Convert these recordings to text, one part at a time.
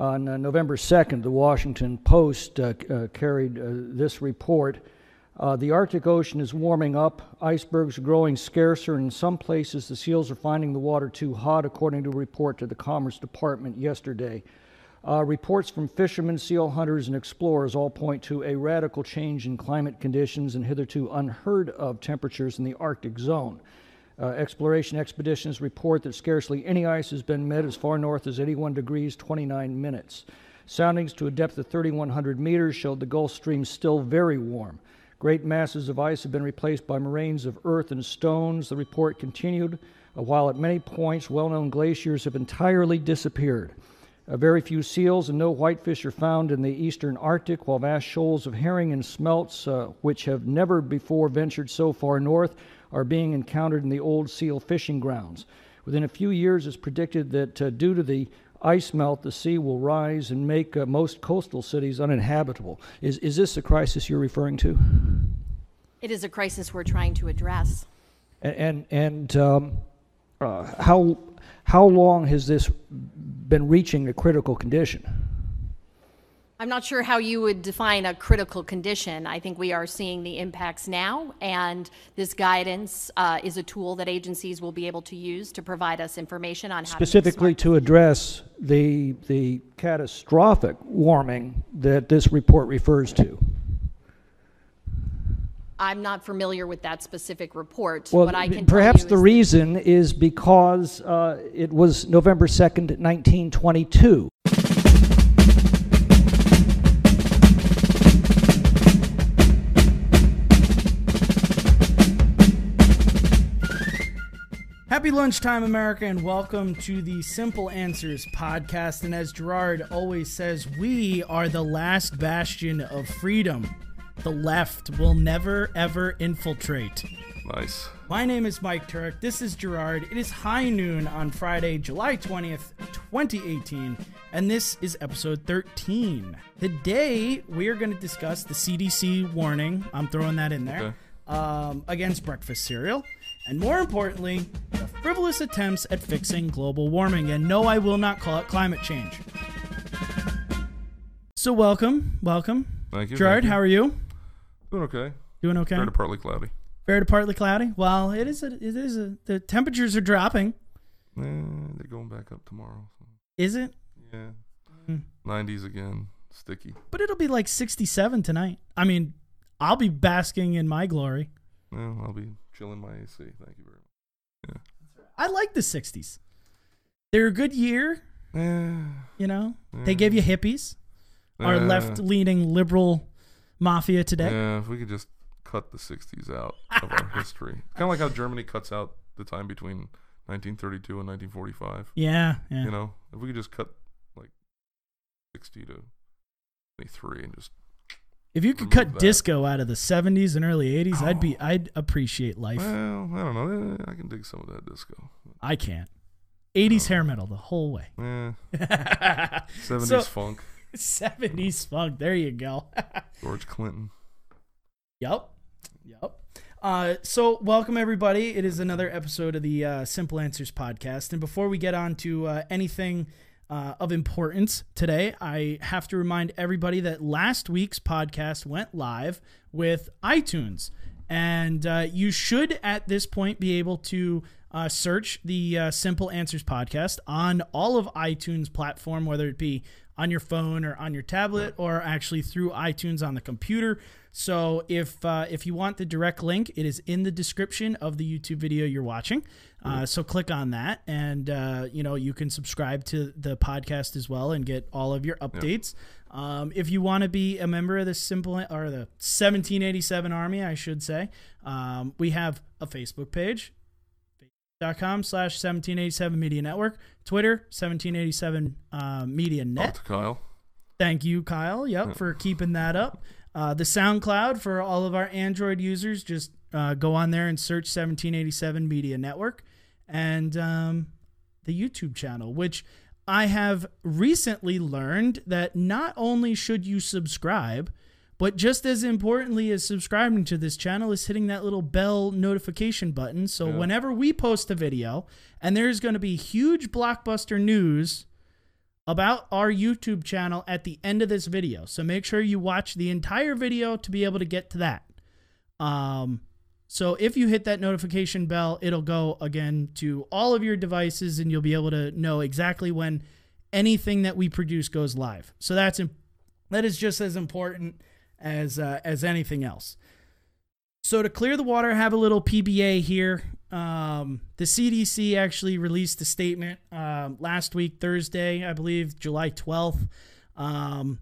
On uh, November 2nd, the Washington Post uh, uh, carried uh, this report. Uh, the Arctic Ocean is warming up, icebergs are growing scarcer, and in some places the seals are finding the water too hot, according to a report to the Commerce Department yesterday. Uh, reports from fishermen, seal hunters, and explorers all point to a radical change in climate conditions and hitherto unheard of temperatures in the Arctic zone. Uh, exploration expeditions report that scarcely any ice has been met as far north as 81 degrees 29 minutes. Soundings to a depth of 3,100 meters showed the Gulf Stream still very warm. Great masses of ice have been replaced by moraines of earth and stones. The report continued, uh, while at many points well known glaciers have entirely disappeared. Uh, very few seals and no whitefish are found in the eastern Arctic, while vast shoals of herring and smelts, uh, which have never before ventured so far north, are being encountered in the old seal fishing grounds. Within a few years, it's predicted that uh, due to the ice melt, the sea will rise and make uh, most coastal cities uninhabitable. Is, is this the crisis you're referring to? It is a crisis we're trying to address. And, and, and um, uh, how, how long has this been reaching a critical condition? I'm not sure how you would define a critical condition. I think we are seeing the impacts now, and this guidance uh, is a tool that agencies will be able to use to provide us information on how Specifically to, to address the, the catastrophic warming that this report refers to. I'm not familiar with that specific report. Well, what I can perhaps the reason is because uh, it was November 2nd, 1922. Happy lunchtime, America, and welcome to the Simple Answers podcast. And as Gerard always says, we are the last bastion of freedom. The left will never, ever infiltrate. Nice. My name is Mike Turek. This is Gerard. It is high noon on Friday, July 20th, 2018, and this is episode 13. Today, we are going to discuss the CDC warning. I'm throwing that in there. Okay. Um, against breakfast cereal. And more importantly, the frivolous attempts at fixing global warming. And no, I will not call it climate change. So, welcome. Welcome. Thank you. Gerard, thank you. how are you? Doing okay. Doing okay? Fair to partly cloudy. Fair to partly cloudy. Well, it is. A, it is. A, the temperatures are dropping. Eh, they're going back up tomorrow. So. Is it? Yeah. Hmm. 90s again. Sticky. But it'll be like 67 tonight. I mean, I'll be basking in my glory. Well, I'll be chilling my AC. Thank you very much. Yeah. I like the 60s. They're a good year. Yeah. You know, they gave you hippies, our left-leaning liberal mafia today. Yeah, if we could just cut the 60s out of our history. Kind of like how Germany cuts out the time between 1932 and 1945. Yeah, yeah. You know, if we could just cut like 60 to 23 and just if you could cut that. disco out of the 70s and early 80s, I'd be Oh. I'd appreciate life. well, I don't know. Eh, I can dig some of that disco. I can't. 80s Oh. hair metal the whole way. Eh, 70s So- funk. 70s funk. There you go. George Clinton. Yep. Yep. Uh, so, welcome everybody. It is another episode of the uh, Simple Answers podcast. And before we get on to uh, anything uh, of importance today, I have to remind everybody that last week's podcast went live with iTunes. And uh, you should, at this point, be able to uh, search the uh, Simple Answers podcast on all of iTunes platform, whether it be on your phone or on your tablet or actually through iTunes on the computer. So if uh, if you want the direct link, it is in the description of the YouTube video you're watching. Uh, so click on that, and uh, you know you can subscribe to the podcast as well and get all of your updates. Um, if you want to be a member of the simple or the 1787 Army, I should say, um, we have a Facebook page, facebook.com slash 1787 Media Network, Twitter 1787 uh, Media Talk Net. to Kyle. Thank you, Kyle. Yep, for keeping that up. Uh, the SoundCloud for all of our Android users, just uh, go on there and search 1787 Media Network, and um, the YouTube channel, which I have recently learned that not only should you subscribe, but just as importantly as subscribing to this channel is hitting that little bell notification button. So Yeah. whenever we post a video and there's going to be huge blockbuster news about our YouTube channel at the end of this video. So make sure you watch the entire video to be able to get to that. Um, so if you hit that notification bell, it'll go again to all of your devices and you'll be able to know exactly when anything that we produce goes live. So that's that is just as important as uh, as anything else. So to clear the water, have a little PBA here. Um, the CDC actually released a statement um, last week, Thursday, I believe, July 12th. Um,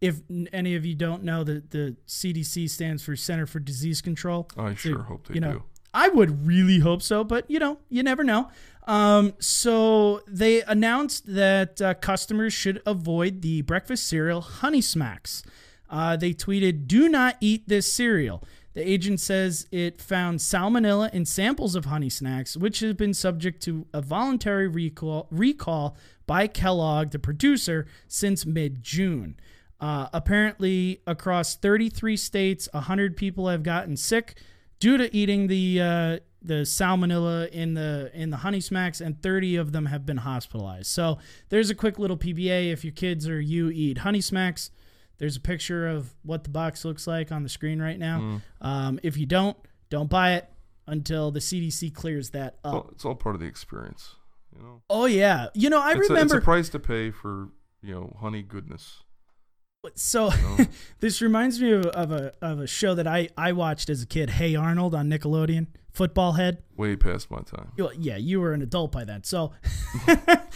if any of you don't know, that the CDC stands for Center for Disease Control. I So, sure hope they you know, do. I would really hope so, but you know, you never know. Um, so they announced that uh, customers should avoid the breakfast cereal Honey Smacks. Uh, they tweeted, "Do not eat this cereal." The agent says it found salmonella in samples of Honey Smacks, which has been subject to a voluntary recall recall by Kellogg, the producer, since mid-June. Uh, apparently, across 33 states, 100 people have gotten sick due to eating the uh, the salmonella in the in the honey smacks, and 30 of them have been hospitalized. So there's a quick little PBA. If your kids or you eat honey smacks, there's a picture of what the box looks like on the screen right now. Um, if you don't, don't buy it until the CDC clears that up. Well, it's all part of the experience. You know, Oh yeah, you know I it's, a, it's remember. a price to pay for you know honey goodness. So this reminds me of, of a of a show that I I watched as a kid. Hey Arnold on Nickelodeon, Football Head. Way past my time. You- Yeah, you were an adult by then. So I,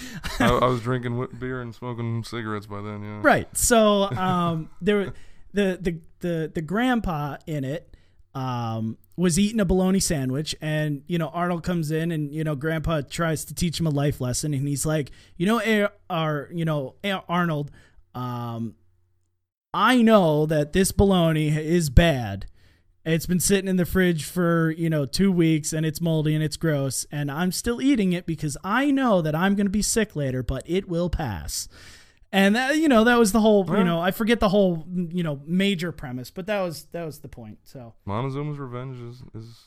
I was drinking beer and smoking cigarettes by then. Yeah. right. So um, there were- the the the the grandpa in it um was eating a bologna sandwich and you know Arnold comes in and you know grandpa tries to teach him a life lesson and he's like you know Ar- you know Arnold um I know that this bologna is bad it's been sitting in the fridge for you know two weeks and it's moldy and it's gross and I'm still eating it because I know that I'm going to be sick later but it will pass and that you know that was the whole you know I forget the whole you know major premise but that was that was the point so Montezuma's revenge is is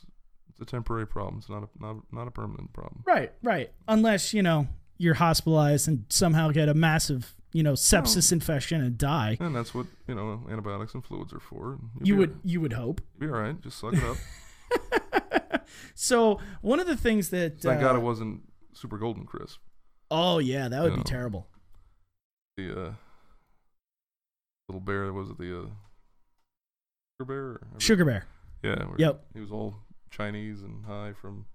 it's a temporary problem. It's not a not not a permanent problem. right right unless you know you're hospitalized and somehow get a massive you know sepsis infection and die And that's what you know antibiotics and fluids are for. You'll you would all- you would hope be all right. Just suck it up. so one of the things that Thank uh, God it wasn't super golden crisp. oh yeah that would be No. terrible The uh, little bear was it the uh, sugar bear? Sugar bear Yeah. Yep. He was all Chinese and high from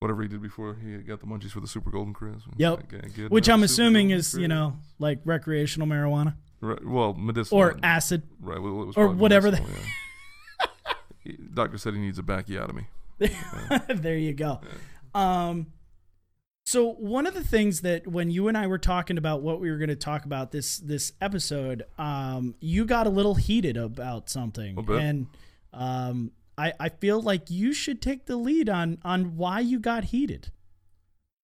whatever he did before he got the munchies for the super golden crisp. Yep. Uh, get which I'm assuming is you know like recreational marijuana Right, well, medicinal. or acid right, well, it was or whatever The- yeah. Doctor said he needs a backiotomy. there you go. Um, so one of the things that when you and I were talking about what we were going to talk about this this episode, um, you got a little heated about something, and um, I I feel like you should take the lead on on why you got heated.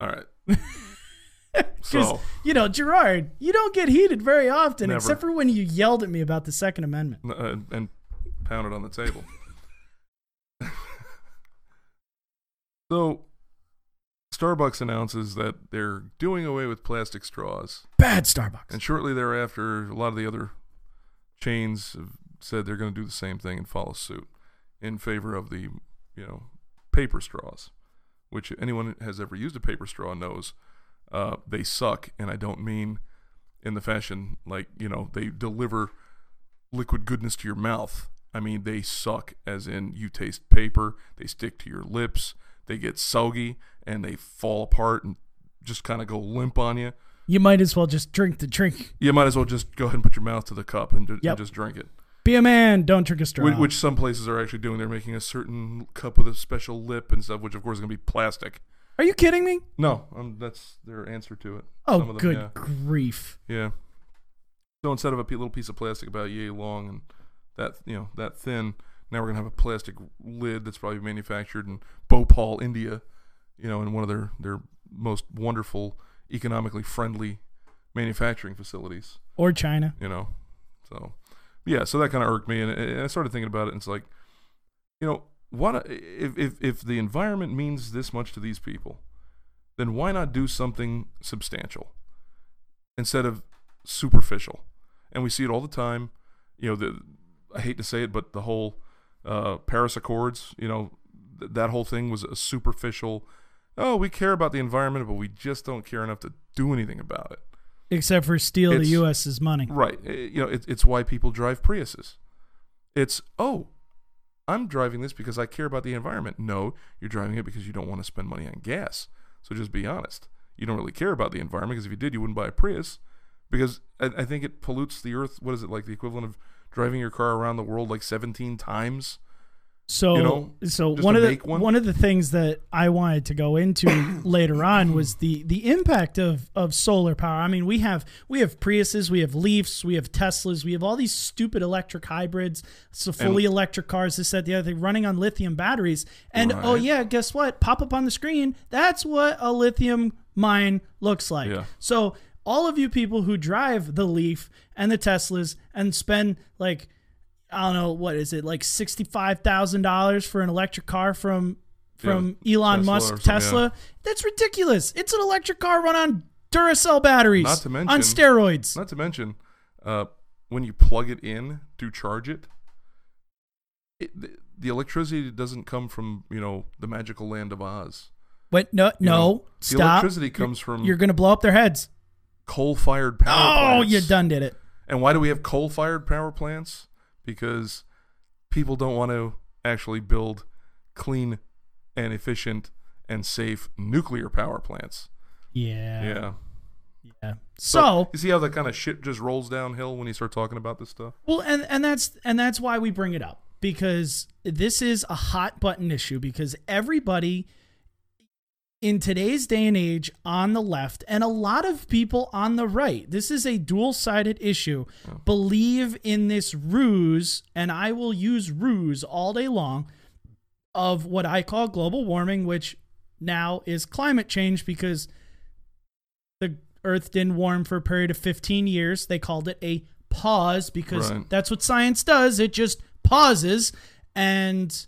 All right. So, you know, Gerard, you don't get heated very often, Never. except for when you yelled at me about the Second Amendment. uh, and pounded on the table. so, Starbucks announces that they're doing away with plastic straws, Bad Starbucks. and shortly thereafter, a lot of the other chains have said they're going to do the same thing and follow suit in favor of the, you know, paper straws, which anyone has ever used a paper straw knows uh, they suck, and I don't mean in the fashion like you know they deliver liquid goodness to your mouth. I mean they suck, as in you taste paper, they stick to your lips, they get soggy, and they fall apart and just kind of go limp on you. You might as well just drink the drink. You might as well just go ahead and put your mouth to the cup and, ju- and just drink it. Be a man. Don't drink a straw. Which, which some places are actually doing. They're making a certain cup with a special lip and stuff, which of course is going to be plastic. Are you kidding me? No, um, that's their answer to it. Oh, them, good yeah. grief. Yeah. So instead of a little piece of plastic about yay long and that you know that thin, now we're gonna have a plastic lid that's probably manufactured in Bhopal, India. You know, in one of their their most wonderful, economically friendly manufacturing facilities. Or China. You know, so yeah, so that kind of irked me, and, and I started thinking about it, and it's like, you know, what if if if the environment means this much to these people, then why not do something substantial? instead of superficial. And we see it all the time. You know, the I hate to say it, but the whole uh, Paris Accords, you know, th- that whole thing was a superficial. Oh, we care about the environment, but we just don't care enough to do anything about it. Except for steal the U.S.'s money. Right. Eh, You know, it, it's why people drive Priuses. It's, oh, I'm driving this because I care about the environment. No, you're driving it because you don't want to spend money on gas. So just be honest. You don't really care about the environment because if you did, you wouldn't buy a Prius because I, I think it pollutes the earth. What is it like the equivalent of driving your car around the world like 17 times? So, you know, so one of the one? one of the things that I wanted to go into later on was the the impact of of solar power. I mean, we have we have Priuses, we have Leafs, we have Teslas, we have all these stupid electric hybrids, so fully electric cars. This, that, the other thing, running on lithium batteries. And oh yeah, guess what? Pop up on the screen. That's what a lithium mine looks like. Yeah. So all of you people who drive the Leaf and the Teslas and spend like I don't know what is it like sixty five thousand dollars for an electric car from from Elon Tesla Musk Tesla. yeah. That's ridiculous. It's an electric car run on Duracell batteries Not to mention on steroids. Not to mention, uh, when you plug it in to charge it, it the, the electricity doesn't come from you know the magical land of Oz. But no, You no, know, the stop. electricity comes from You're gonna blow up their heads. coal-fired power Oh, plants. you done did it. And why do we have coal-fired power plants? Because people don't want to actually build clean and efficient and safe nuclear power plants. Yeah. Yeah. Yeah. So, you see how that kind of shit just rolls downhill when you start talking about this stuff? Well, and and that's and that's why we bring it up because this is a hot button issue because everybody in today's day and age on the left and a lot of people on the right. This is a dual-sided issue. Oh. Believe in this ruse and I will use ruse all day long of what I call global warming which now is climate change because the earth didn't warm for a period of 15 years. They called it a pause because Right. that's what science does. It just pauses and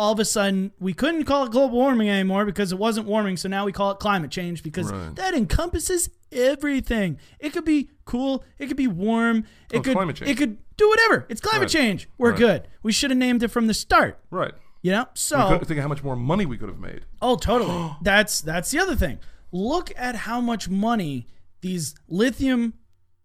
all of a sudden we couldn't call it global warming anymore because it wasn't warming so now we call it climate change because Right. that encompasses everything it could be cool it could be warm it Oh, could climate change. it could do whatever it's climate Right. change we're Right. good we should have named it from the start Right. you know so think of how much more money we could have made. Oh, totally. that's that's the other thing. Look at how much money these lithium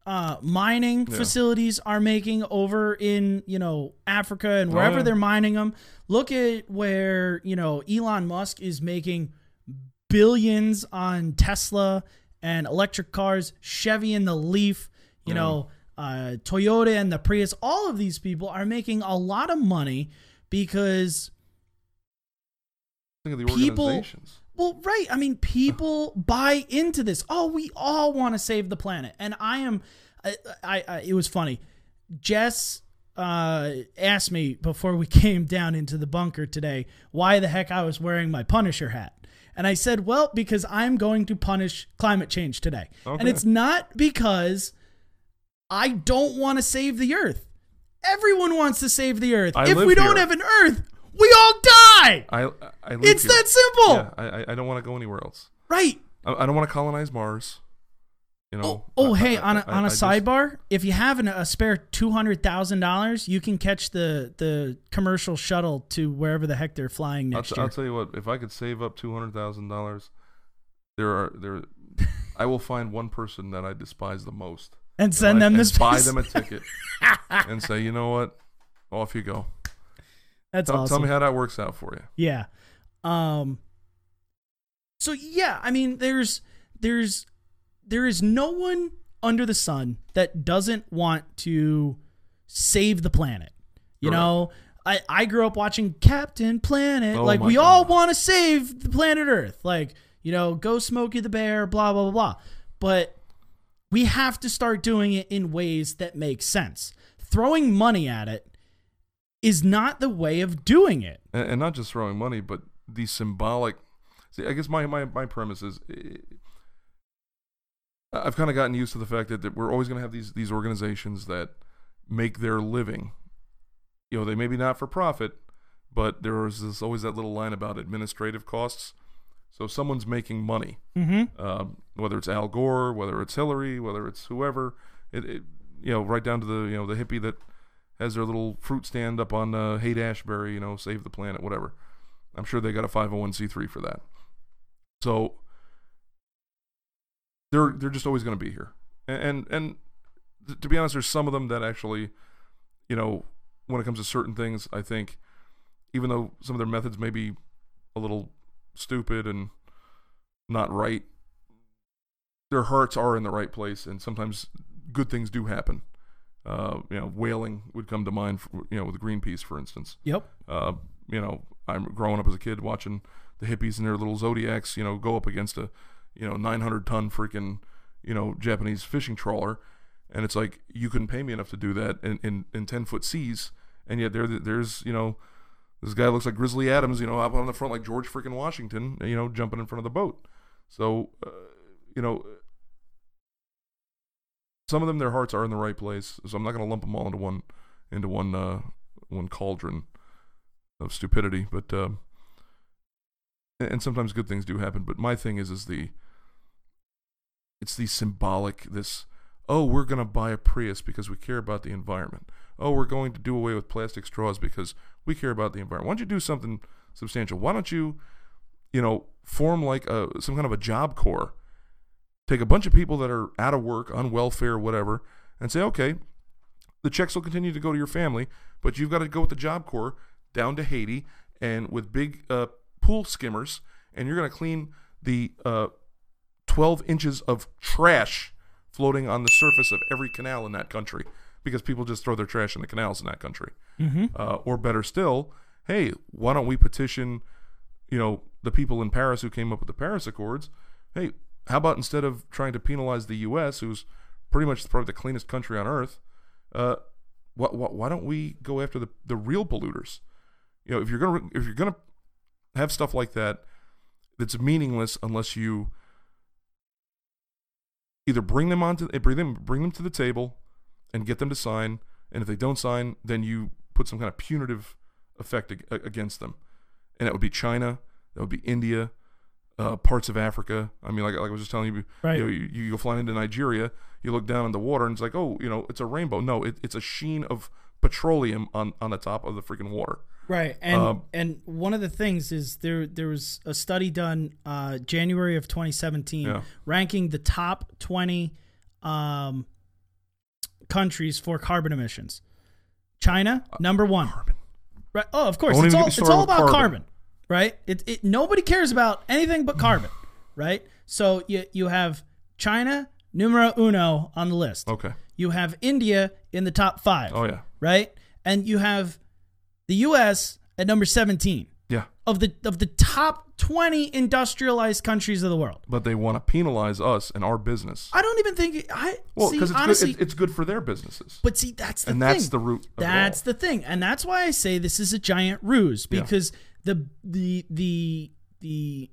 uh, mining facilities are making over in you know Africa and wherever yeah. they're mining them. Look at where you know Elon Musk is making billions on Tesla and electric cars, Chevy and the Leaf. You know, uh, Toyota and the Prius. All of these people are making a lot of money because Think of the People-. Well, right. I mean, people buy into this. Oh, we all want to save the planet, and I am. I, I, I it was funny. Jess uh, asked me before we came down into the bunker today why the heck I was wearing my Punisher hat. And I said, well, because I'm going to punish climate change today. Okay. And it's not because I don't want to save the earth. Everyone wants to save the earth. I if we don't have an earth, we all die. I, I It's here. that simple. Yeah, I, I- don't want to go anywhere else. Right. I, I don't want to colonize Mars. You know. Oh, oh, I- hey, I- on a, on a I just- sidebar, if you have an, a spare two hundred thousand dollars, you can catch the the commercial shuttle to wherever the heck they're flying I'll, next t- year. I'll tell you what. If I could save up two hundred thousand dollars, there are there. I will find one person that I despise the most. and send and them this. buy them a ticket, and say, you know what, off you go. That's Tell, awesome. tell me how that works out for you. Yeah. Um So yeah, I mean there's there's there is no one under the sun that doesn't want to save the planet. You Right. know, I I grew up watching Captain Planet. Oh like we all want to save the planet Earth. Like, you know, go Smokey the Bear, blah blah blah blah. But we have to start doing it in ways that make sense. Throwing money at it is not the way of doing it. and, and not just throwing money, but the symbolic. See, I guess my my, my premise is, eh, I've kind of gotten used to the fact that, that we're always going to have these these organizations that make their living. You know, they may be not for profit, but there is this, always that little line about administrative costs. So someone's making money, Mm-hmm. um, whether it's Al Gore, whether it's Hillary, whether it's whoever. It, it you know right down to the you know the hippie that has their little fruit stand up on uh, Haight Ashbury, you know, save the planet, whatever. I'm sure they got a 501c3 for that. So they're they're just always going to be here, and and, and to be honest, there's some of them that actually, you know, when it comes to certain things, I think, even though some of their methods may be a little stupid and not right, their hearts are in the right place, and sometimes good things do happen. Uh, you know, whaling would come to mind. For, you know, with Greenpeace, for instance. Yep. Uh, you know, I'm growing up as a kid watching the hippies and their little zodiacs. You know, go up against a, you know, 900 ton freaking, you know, Japanese fishing trawler, and it's like you couldn't pay me enough to do that in in, in 10 foot seas, and yet there there's you know. This guy looks like Grizzly Adams, you know, up on the front like George freaking Washington, you know, jumping in front of the boat. So, uh, you know, some of them their hearts are in the right place. So I'm not going to lump them all into one into one uh, one cauldron of stupidity. But and and sometimes good things do happen. But my thing is is the it's the symbolic this oh we're going to buy a Prius because we care about the environment. Oh, we're going to do away with plastic straws because we care about the environment. Why don't you do something substantial? Why don't you, you know, form like a some kind of a job corps? Take a bunch of people that are out of work, on welfare, whatever, and say, okay, the checks will continue to go to your family, but you've got to go with the Job Corps down to Haiti and with big uh, pool skimmers, and you're going to clean the uh, 12 inches of trash floating on the surface of every canal in that country because people just throw their trash in the canals in that country. Mm-hmm. Uh, or better still, hey, why don't we petition, you know, the people in Paris who came up with the Paris Accords? Hey, how about instead of trying to penalize the U.S., who's pretty much probably the cleanest country on earth, uh, wh- wh- why don't we go after the, the real polluters? You know, if you're gonna if you're gonna have stuff like that, that's meaningless unless you either bring them onto eh, bring them bring them to the table and get them to sign, and if they don't sign, then you put some kind of punitive effect ag- against them, and that would be China, that would be India, uh, parts of Africa. I mean, like, like I was just telling you, Right. you, know, you, you go flying into Nigeria, you look down in the water, and it's like, oh, you know, it's a rainbow. No, it, it's a sheen of petroleum on, on the top of the freaking water. Right, and Um, and one of the things is there there was a study done uh, January of 2017 Yeah. ranking the top 20 um, countries for carbon emissions. China number one. Carbon. Right. Oh, of course. It's all, it's all about carbon. carbon. Right? It, it nobody cares about anything but carbon, right? So you you have China numero uno on the list. Okay. You have India in the top five, Oh yeah. right? And you have the U.S. at number seventeen Yeah. of the of the top twenty industrialized countries of the world. But they want to penalize us and our business. I don't even think I Well, because it's, honestly. good, it's, it's good for their businesses. but see, that's the and thing. that's the root. Of That's the thing, and that's why I say this is a giant ruse Yeah. The the the the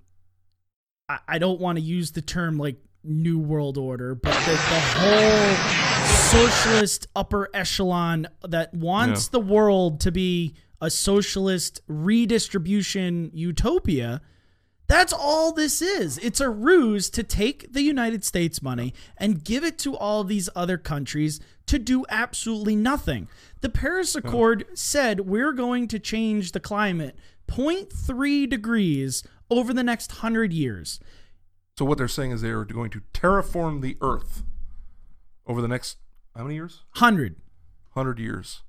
I, I don't want to use the term like new world order, but the, the whole socialist upper echelon that wants Yeah. the world to be a socialist redistribution utopia. That's all this is. It's a ruse to take the United States money and give it to all these other countries to do absolutely nothing. The Paris Accord said we're going to change the climate 0.3 degrees over the next 100 years. So what they're saying is they are going to terraform the Earth over the next how many years? 100. Hundred years.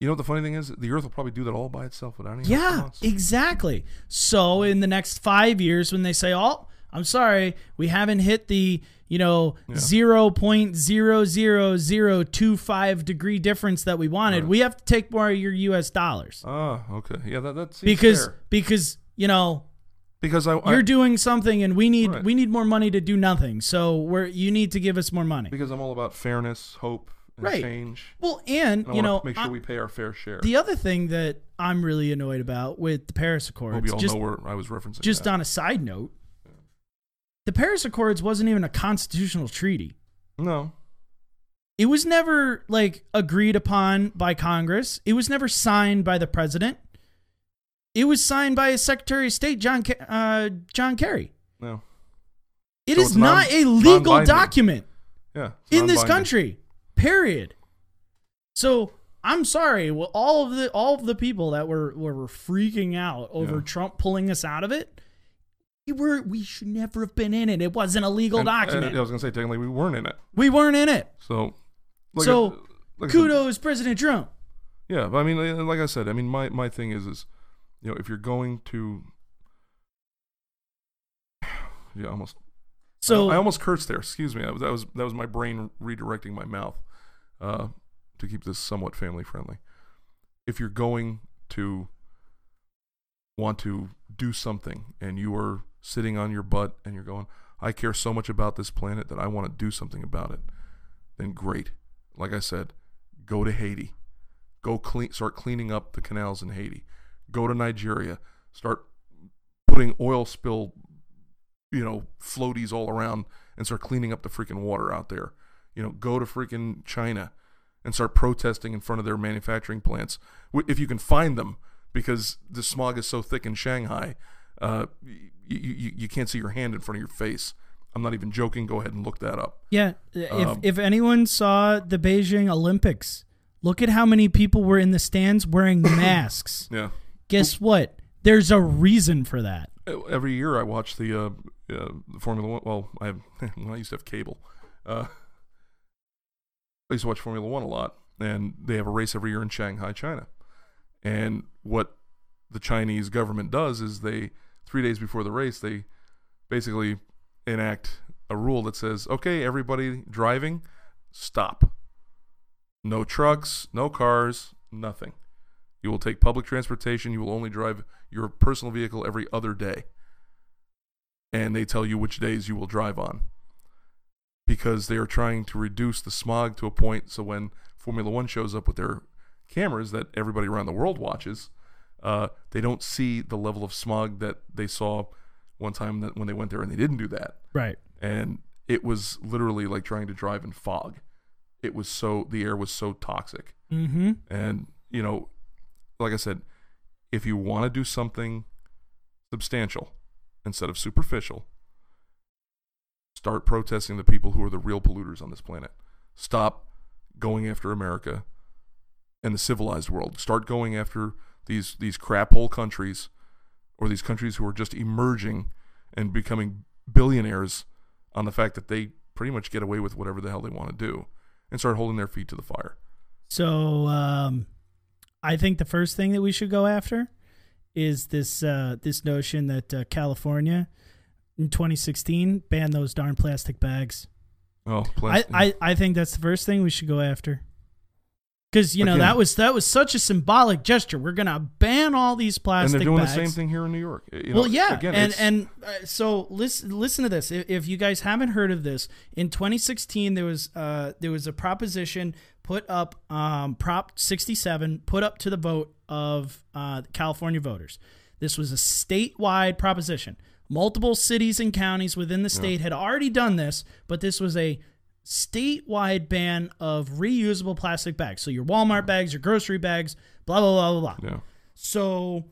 You know what the funny thing is? The Earth will probably do that all by itself without any Yeah, exactly. So in the next 5 years when they say, "Oh, I'm sorry, we haven't hit the, you know, 0.00025 degree difference that we wanted. Right. We have to take more of your US dollars." Ah, okay. Yeah, that that seems because fair. because you know because I, I you're doing something and we need Right. we need more money to do nothing so we're you need to give us more money because I'm all about fairness, hope, and Right. change. well and And you know make sure I- we pay our fair share. the other thing that i'm really annoyed about with the paris Hope accords you all just know where I was referencing. just that. on a side note the paris accords wasn't even a constitutional treaty no. it was never like agreed upon by congress it was never signed by the president It was signed by Secretary of State John uh, John Kerry. No. It So is non- not a legal document Yeah. in this country. Period. So I'm sorry. Well, all of the all of the people that were were freaking out over Yeah. Trump pulling us out of it, we were we should never have been in it. It wasn't a legal And- and document. I was gonna say technically we weren't in it. we weren't in it. So. like so I- like I said- kudos, President Trump. Yeah, but I mean, uh, like I said, I mean, my my thing is, is you know, if you're going to, yeah, almost. So I, I almost cursed there. Excuse me. That was that was, that was my brain redirecting my mouth uh, to keep this somewhat family friendly. If you're going to want to do something and you are sitting on your butt and you're going, I care so much about this planet that I want to do something about it, then great. Like I said, go to Haiti. Go clean start cleaning up the canals in Haiti. Go to Nigeria. Start putting oil spill you know, floaties all around and start cleaning up the freaking water out there. You know, go to freaking China and start protesting in front of their manufacturing plants if you can find them because the smog is so thick in Shanghai, uh, you, you, you can't see your hand in front of your face. I'm not even joking. Go ahead and look that up. yeah, if Um, if anyone saw the Beijing Olympics, look at how many people were in the stands wearing masks. Yeah. Guess what? There's a reason for that. Uh, Every year I watch the uh, uh, the Formula One. Well, I have, I used to have cable. Uh, I used to watch Formula One a lot, and they have a race every year in Shanghai, China. And what the Chinese government does is they three days before the race they basically enact a rule that says, okay, everybody driving, stop. No trucks, no cars, nothing. You will take public transportation. You will only drive your personal vehicle every other day. And they tell you which days you will drive on. Because they are trying to reduce the smog to a point so when Formula One shows up with their cameras that everybody around the world watches, uh, they don't see the level of smog that they saw one time that when they went there and they didn't do that. Right. And it was literally like trying to drive in fog. It was so, the air was so toxic. Mm-hmm. And, you know, like I said, if you want to do something substantial instead of superficial, start protesting the people who are the real polluters on this planet. Stop going after America and the civilized world. Start going after these these crap hole countries or these countries who are just emerging and becoming billionaires on the fact that they pretty much get away with whatever the hell they want to do and start holding their feet to the fire. So um, I think the first thing that we should go after is this uh, this notion that uh, California in 2016 banned those darn plastic bags. Oh, I. I, I think that's the first thing we should go after. Because you know Again- that was that was such a symbolic gesture. We're gonna ban all these and plastic they're doing bags. the same thing here in New York. You know, well, yeah, again, and and uh, so listen listen to this. If, if you guys haven't heard of this, in 2016 there was uh there was a proposition put up um Prop 67 put up to the vote of uh California voters. This was a statewide proposition. Multiple cities and counties within the state had already done this, but this was a statewide ban of reusable plastic bags. So your Walmart bags, your grocery bags, blah blah blah blah blah. yeah. So,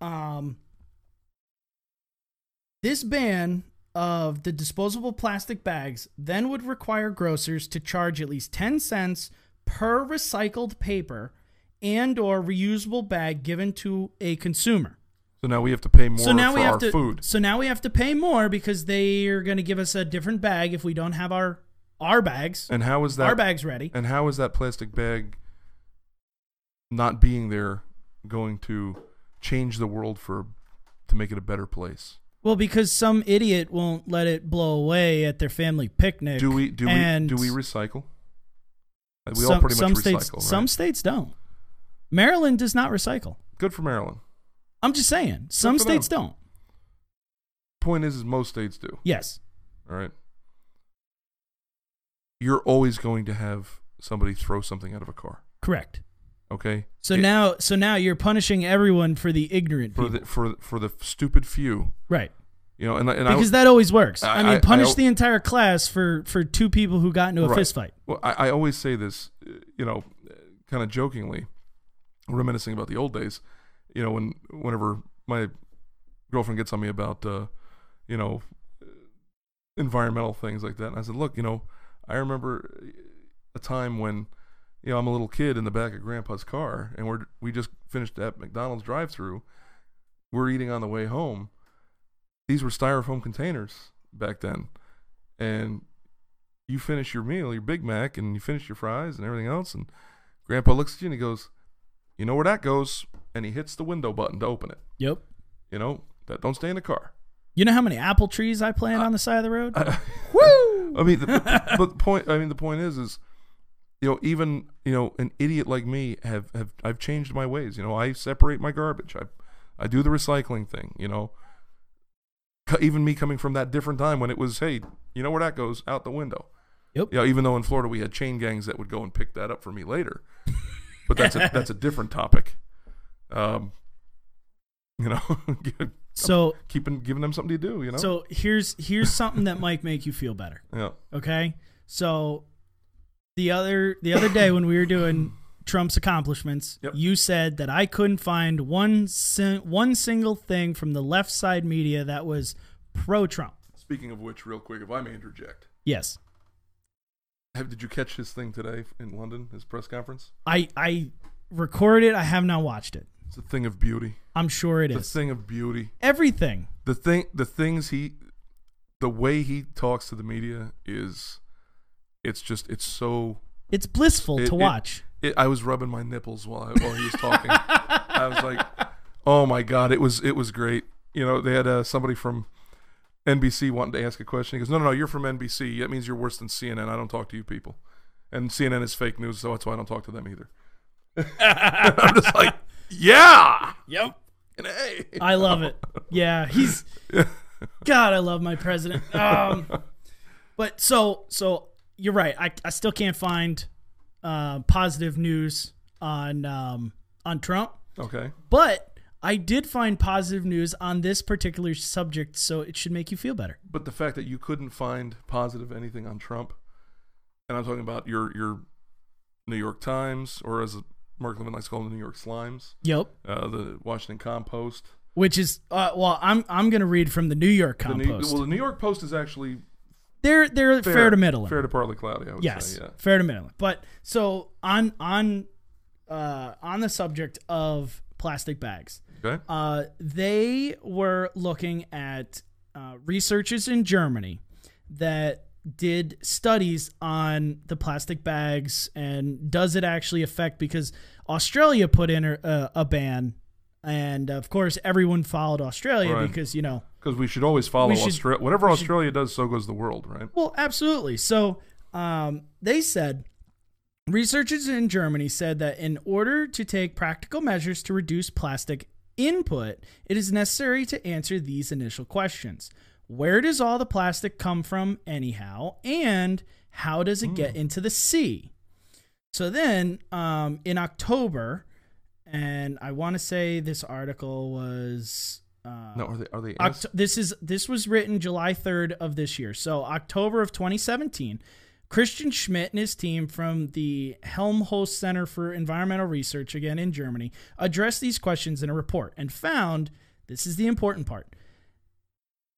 um, this ban of the disposable plastic bags then would require grocers to charge at least 10 cents per recycled paper and or reusable bag given to a consumer. So now we have to pay more so now for we have to food. So now we have to pay more because they are going to give us a different bag if we don't have our our bags. And how is that? our bags ready. And how is that plastic bag not being there going to change the world for to make it a better place? Well, because some idiot won't let it blow away at their family picnic. Do we do we do we recycle? Uh, We some, all pretty much recycle, states, right? Some states don't. Maryland does not recycle. Good for Maryland. I'm just saying. Some states them. don't. Point is, is most states do. Yes. All right. You're always going to have somebody throw something out of a car. Correct. Okay. So It- now, so now you're punishing everyone for the ignorant for people, the for for the stupid few, right? you know, and and I Because that always works. I, I- mean, punish I- the entire class for for two people who got into a Right. fist fight. Well, I, I always say this, uh, you know, kind of jokingly, reminiscing about the old days. you know, when whenever my girlfriend gets on me about, uh, you know, environmental things like that, and I said, look, you know, I remember uh, a time when, you know, I'm a little kid in the back of Grandpa's car, and we're we just finished at McDonald's drive-through. We're eating on the way home. These were styrofoam containers back then, and you finish your meal, your Big Mac, and you finish your fries and everything else, and Grandpa looks at you and he goes, "You know where that goes?" And he hits the window button to open it. Yep. You know that don't stay in the car. You know how many apple trees I plant on the side of the road? Woo! I mean, the, but, but the point. I mean, the point is, is you know, even you know, an idiot like me have have I've changed my ways. You know, I separate my garbage. I I do the recycling thing. You know, even me coming from that different time when it was, hey, you know where that goes out the window. Yep. Yeah. even though in Florida we had chain gangs that would go and pick that up for me later, but that's a that's a different topic. Um, you know, so keeping giving them something to do. You know. so here's here's something that might make you feel better. yeah. Okay. So the other the other day when we were doing Trump's accomplishments, Yep. you said that I couldn't find one sin- one single thing from the left side media that was pro Trump. Speaking of which, real quick, if I may interject, Yes. have did you catch his thing today in London? His press conference. I I recorded it. I have not watched it. It's a thing of beauty. I'm sure it The is. thing of beauty. Everything. The thing. The things he, the way he talks to the media is, it's just it's so. It's blissful It- to it- watch. It, I was rubbing my nipples while I, while he was talking. I was like, oh my god, it was it was great. You know, they had uh, somebody from NBC wanting to ask a question. He goes, no, no, no, you're from NBC. That means you're worse than CNN. I don't talk to you people. And CNN is fake news, so that's why I don't talk to them either. I'm just like, yeah. Yep. And hey. I love it. Yeah, he's God, I love my president. Um, but so so you're right. I, I still can't find uh, positive news on um, on Trump, Okay. but I did find positive news on this particular subject, so it should make you feel better. But the fact that you couldn't find positive anything on Trump, and I'm talking about your your New York Times, or as Mark Levin likes to call them, the New York Slimes, Yep. uh, the Washington Compost. Which is uh, well, I'm I'm gonna read from the New York The New, well, the New York Post is actually they're they're fair, to middling. fair to partly cloudy. I would yes, say, yeah. fair to middling. But so on on uh, on the subject of plastic bags, Okay. uh, they were looking at uh, researchers in Germany that did studies on the plastic bags and does it actually affect because Australia put in a, a ban and of course everyone followed Australia Right. because you know Because we should always follow Australia. Whatever we should- Australia does, so goes the world, right? Well, absolutely. So um, they said researchers in Germany said that in order to take practical measures to reduce plastic input, it is necessary to answer these initial questions. Where does all the plastic come from, anyhow? And how does it get into the sea? So then um, in October, and I want to say this article was. Uh, No, are they? Are they? Oct- this is this was written July 3rd of this year. So October of 2017, Christian Schmidt and his team from the Helmholtz Center for Environmental Research again in Germany addressed these questions in a report and found this is the important part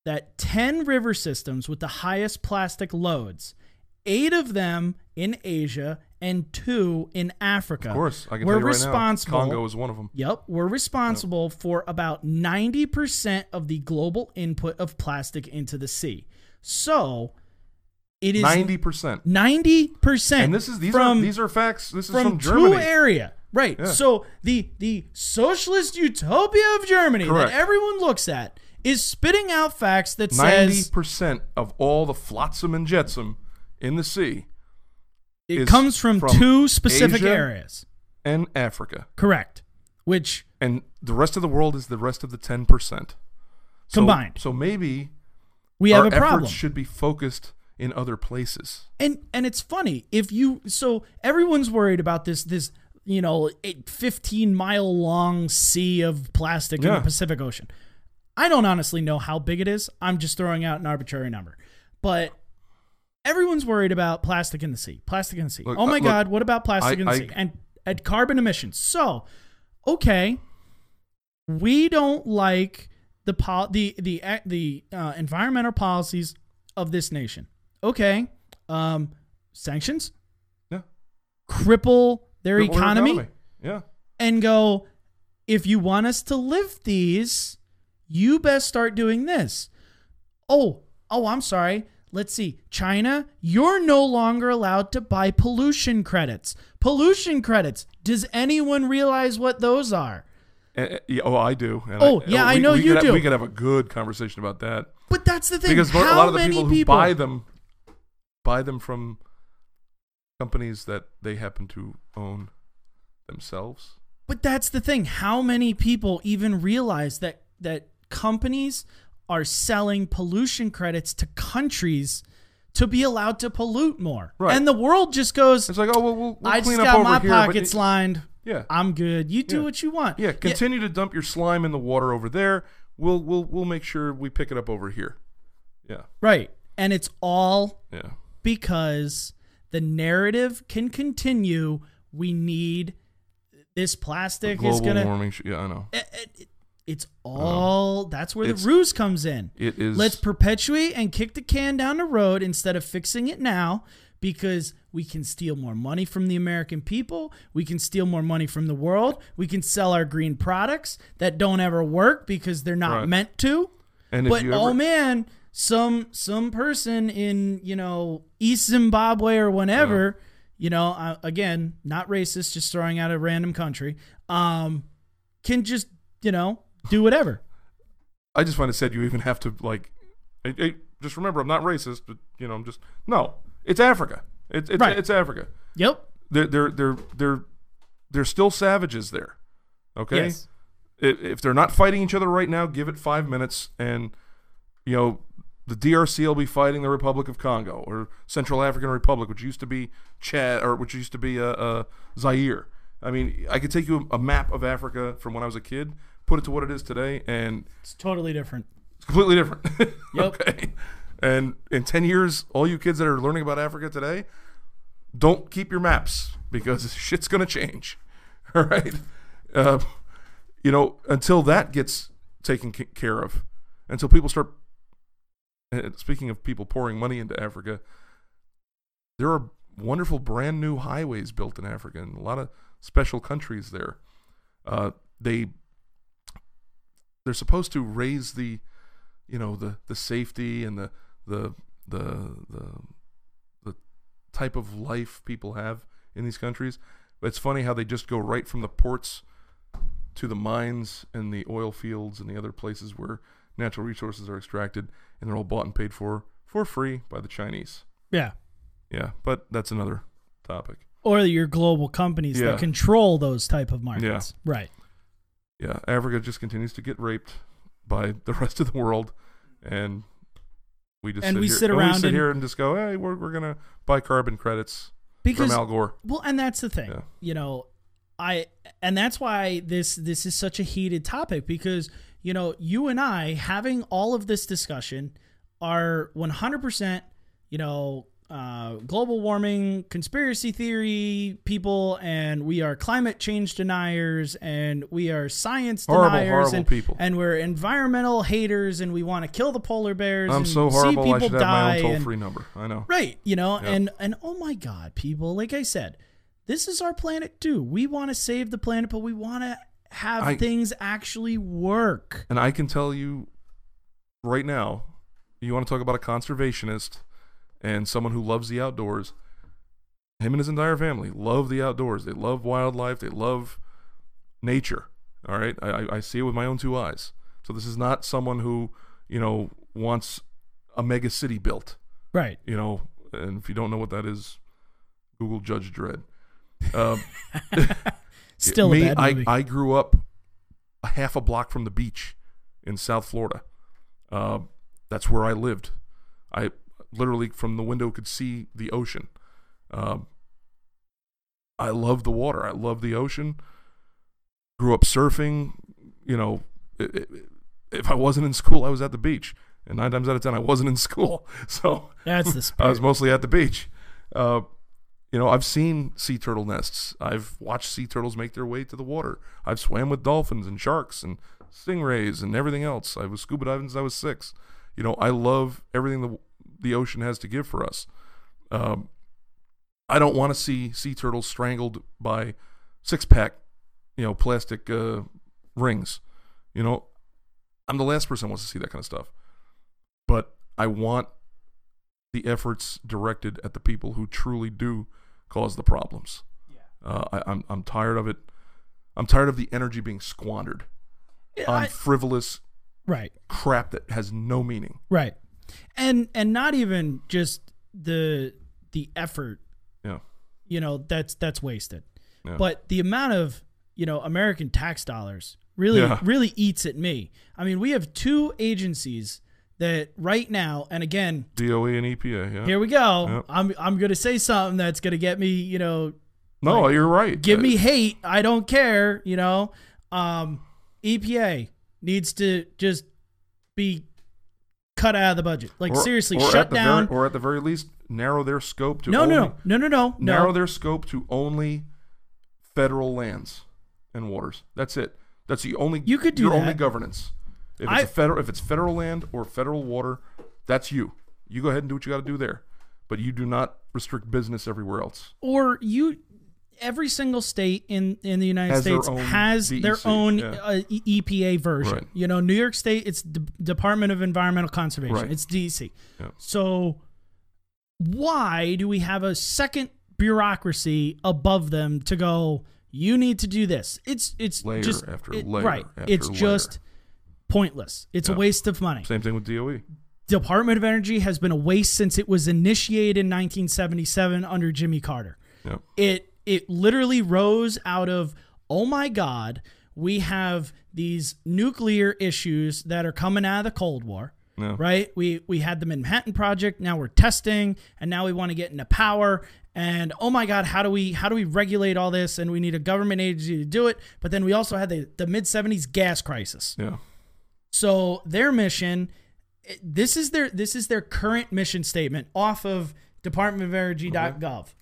that 10 river systems with the highest plastic loads, 8 of them in Asia and 2 in Africa. of course, I can were tell you right responsible now. Congo is one of them. Yep, we're responsible for about 90% of the global input of plastic into the sea. So, it is Ninety percent. 90% And this is these from are these are facts. This is from, from, two Germany. area. Right. Yeah. So, the the socialist utopia of Germany Correct. that everyone looks at is spitting out facts that Ninety says percent of all the flotsam and jetsam in the sea it comes from, from two specific Asia. areas. and Africa, Correct. Which and the rest of the world is the rest of the ten percent Combined. So maybe we our have a problem. efforts should be focused in other places. and and it's funny if you so everyone's worried about this this you know 15 mile long sea of plastic in the pacific ocean i don't honestly know how big it is i'm just throwing out an arbitrary number but everyone's worried about plastic in the sea plastic in the sea Look, oh my uh, look, god what about plastic I- in the I- sea and and carbon emissions so okay we don't like the pol- the the the uh, environmental policies of this nation. Okay, um, sanctions, Yeah. cripple their Cripple their economy, Yeah. and go. If you want us to lift these, you best start doing this. Oh, oh, I'm sorry. Let's see. China, you're no longer allowed to buy pollution credits. Pollution credits. Does anyone realize what those are? And- yeah, oh, I do. And Oh, yeah, I know you could have- do. we could have a good conversation about that But that's the thing. because How a lot of the many people, who buy them buy them from companies that they happen to own themselves. But that's the thing. How many people even realize that that companies are selling pollution credits to countries to be allowed to pollute more? Right. And the world just goes, It's like, oh, well, we'll, we'll I just clean up got over my here. but pockets y- lined. yeah, I'm good. You do Yeah. what you want. yeah. Continue to dump your slime in the water over there. We'll we'll we'll make sure we pick it up over here. Yeah, Right. And it's all yeah. because the narrative can continue. We need this plastic is to warming. Yeah, I know. it, it- it's all that's where the ruse comes in. It is. Let's perpetuate and kick the can down the road instead of fixing it now because we can steal more money from the American people. We can steal more money from the world. We can sell our green products that don't ever work because they're not Right. meant to. and But you oh man, some some person in, you know, East Zimbabwe or whenever, you know, uh, again, not racist, just throwing out a random country, um can just, you know, do whatever. I just find it sad you even have to like. Hey, hey, just remember, I'm not racist, but you know, I'm just no. It's Africa. It's it's, Right. it's Africa. Yep. They're they're they're they're they're still savages there. Okay. Yes. If, they're not fighting each other right now, give it five minutes, and you know the DRC will be fighting the Republic of Congo or Central African Republic, which used to be Chad or which used to be uh, uh, Zaire. I mean, I could take you a map of Africa from when I was a kid, put it to what it is today, and It's totally different. it's completely different. Yep. okay. And in 10 years, all you kids that are learning about Africa today, don't keep your maps because shit's going to change. All right. Uh, you know, until that gets taken ca- care of, until people start. uh, Speaking of people pouring money into Africa, there are wonderful brand new highways built in Africa and a lot of special countries there. Uh, they they're supposed to raise the you know the the safety and the the the the the type of life people have in these countries. But it's funny how they just go right from the ports to the mines and the oil fields and the other places where natural resources are extracted, and they're all bought and paid for for free by the Chinese. Yeah. Yeah, but that's another topic. Or your global companies Yeah. that control those type of markets. Yeah. Right. Yeah, Africa just continues to get raped by the rest of the world, and we just And sit we here, sit and around we sit and- here and just go, hey, we're, we're gonna buy carbon credits Because from Al Gore. well, and that's the thing. Yeah. You know, I and that's why this this is such a heated topic because you know, you and I having all of this discussion are 100%, you know, uh, global warming conspiracy theory people, and we are climate change deniers, and we are science Horrible, deniers, horrible and, people. and we're environmental haters, and we want to kill the polar bears. I'm and so see horrible. I should have my own toll free number. I know. Right, you know, Yeah. and and oh my god, people, like I said, this is our planet too. We want to save the planet, but we want to have I- things actually work. And I can tell you right now, you want to talk about a conservationist and someone who loves the outdoors. Him and his entire family love the outdoors. They love wildlife. They love nature. All right, I, I- see it with my own two eyes. So this is not someone who you know wants a mega city built. Right. You know, and if you don't know what that is, Google Judge Dredd. Um, Still me, a bad movie. I, I grew up a half a block from the beach in South Florida. Uh, that's where I lived. I literally from the window could see the ocean. Um, I love the water. I love the ocean. Grew up surfing. You know, i- i- if I wasn't in school, I was at the beach. And nine times out of ten, I wasn't in school. So That's the I was mostly at the beach. Uh, you know, I've seen sea turtle nests. I've watched sea turtles make their way to the water. I've swam with dolphins and sharks and stingrays and everything else. I was scuba diving since I was six. You know, I love everything the the ocean has to give for us. Um, I don't want to see sea turtles strangled by six pack, you know, plastic uh, rings. You know, I'm the last person who wants to see that kind of stuff. But I want the efforts directed at the people who truly do cause the problems. Uh, I, I'm I'm tired of it. I'm tired of the energy being squandered on I- frivolous right. crap that has no meaning. Right. And and not even just the the effort, Yeah. you know, that's that's wasted. Yeah. But the amount of, you know, American tax dollars really Yeah. really eats at me. I mean, we have two agencies that right now and again, DOE and EPA. Yeah. here we go. Yep. I'm I'm going to say something that's going to get me, you know, no, like, you're right. give Uh, me hate. I don't care. You know, um, EPA needs to just be cut out of the budget. Like or- seriously, or shut down. very, or at the very least, narrow their scope to no, only, no, no, no, no, narrow no. their scope to only federal lands and waters. That's it. That's the only You could do your only governance. If it's I- federal, if it's federal land or federal water, that's you. You go ahead and do what you got to do there, but you do not restrict business everywhere else. Or you. Every single state in, in the United Has States own has their own yeah. uh, EPA version. Right. You know, New York State, it's D- Department of Environmental Conservation. Right. It's DEC. Yeah. So why do we have a second bureaucracy above them to go? You need to do this. It's it's Layer just after it- layer right. after it's layer. just pointless. It's a waste of money. Same thing with. DOE. Department of Energy has been a waste since it was initiated in 1977 under Jimmy Carter. Yep. It it literally rose out of oh my god, we have these nuclear issues that are coming out of the Cold War. Yeah. Right? We we had the Manhattan project, now we're testing and now we want to get into power and oh my god, how do we how do we regulate all this and we need a government agency to do it, but then we also had the the mid 70s gas crisis. Yeah. So their mission, this is their this is their current mission statement off of departmentofenergy.gov. Okay,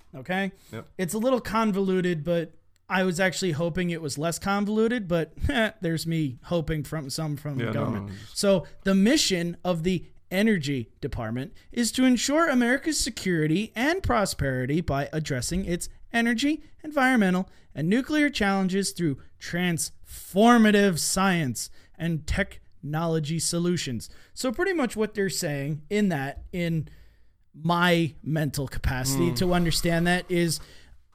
Yep. it's a little convoluted, but I was actually hoping it was less convoluted. But there's me hoping from some from Yeah, the government. no, So the mission of the Energy Department is to ensure America's security and prosperity by addressing its energy, environmental, and nuclear challenges through transformative science and technology solutions. So pretty much what they're saying in that in my mental capacity Hmm. to understand that is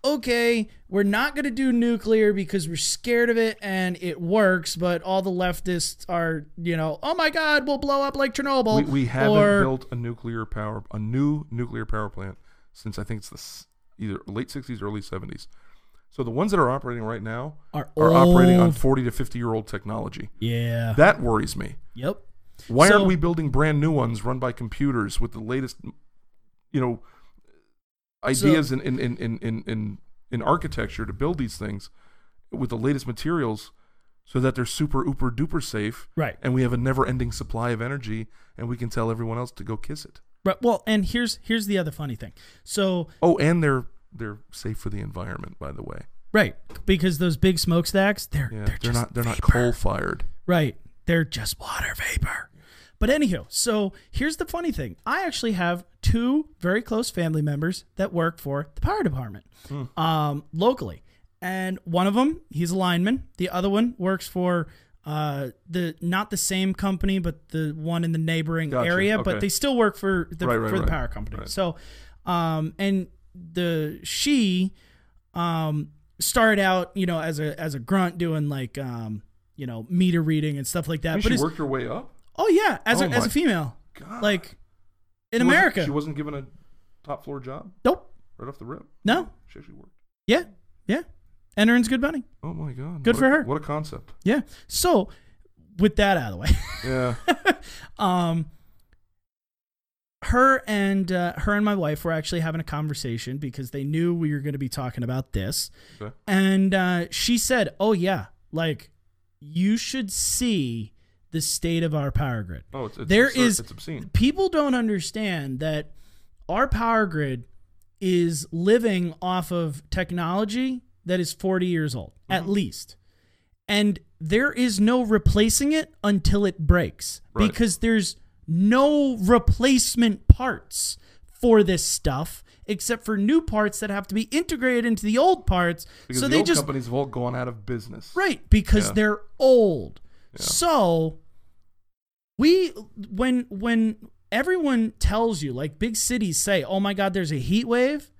okay, we're not going to do nuclear because we're scared of it and it works, but all the leftists are, you know, oh my God, we'll blow up like Chernobyl. We, we haven't or, built a nuclear power, a new nuclear power plant since I think it's the either late 60s, early 70s. So the ones that are operating right now Are are operating on 40 to 50 year old technology. Yeah. That worries me. yep. Why So- aren't we building brand new ones run by computers with the latest, you know, ideas in, in, in, in, in, in, in architecture to build these things with the latest materials so that they're super, ooper, duper safe Right. and we have a never ending supply of energy and we can tell everyone else to go kiss it. right well, and here's here's the other funny thing. So Oh, and they're they're safe for the environment, by the way. right, because those big smokestacks, they're Yeah, they're, they're, just not they're not coal fired. Right. They're just water vapor. But anyhow, so here's the funny thing. I actually have two very close family members that work for the power department um, locally. And one of them, he's a lineman. The other one works for uh, the not the same company, but the one in the neighboring Gotcha. area. But they still work for the Right, right, for the right. power company. So, um, and the she um, started out, you know, as a as a grunt doing like um, you know meter reading and stuff like that. And but she worked her way up. Oh yeah, as Oh a as a female, God. like in She wasn't- America. she wasn't given a top floor job nope, right off the rip. no, She actually worked. yeah, yeah, and earns good money. Oh my god. Good What for a- her. What a concept. Yeah. So with that out of the way, Yeah. um, her and uh, her and my wife were actually having a conversation because they knew we were going to be talking about this, Okay. and uh, she said, "Oh yeah, like you should see the state of our power grid." Oh, it's, it's There absurd. is- it's obscene. people don't understand that our power grid is living off of technology that is 40 years old mm-hmm. at least and there is no replacing it until it breaks Right. because there's no replacement parts for this stuff except for new parts that have to be integrated into the old parts. Because so the they old just companies have all gone out of business. Right, because Yeah. they're old. Yeah. So we when when everyone tells you like big cities say, "Oh my god, there's a heat wave."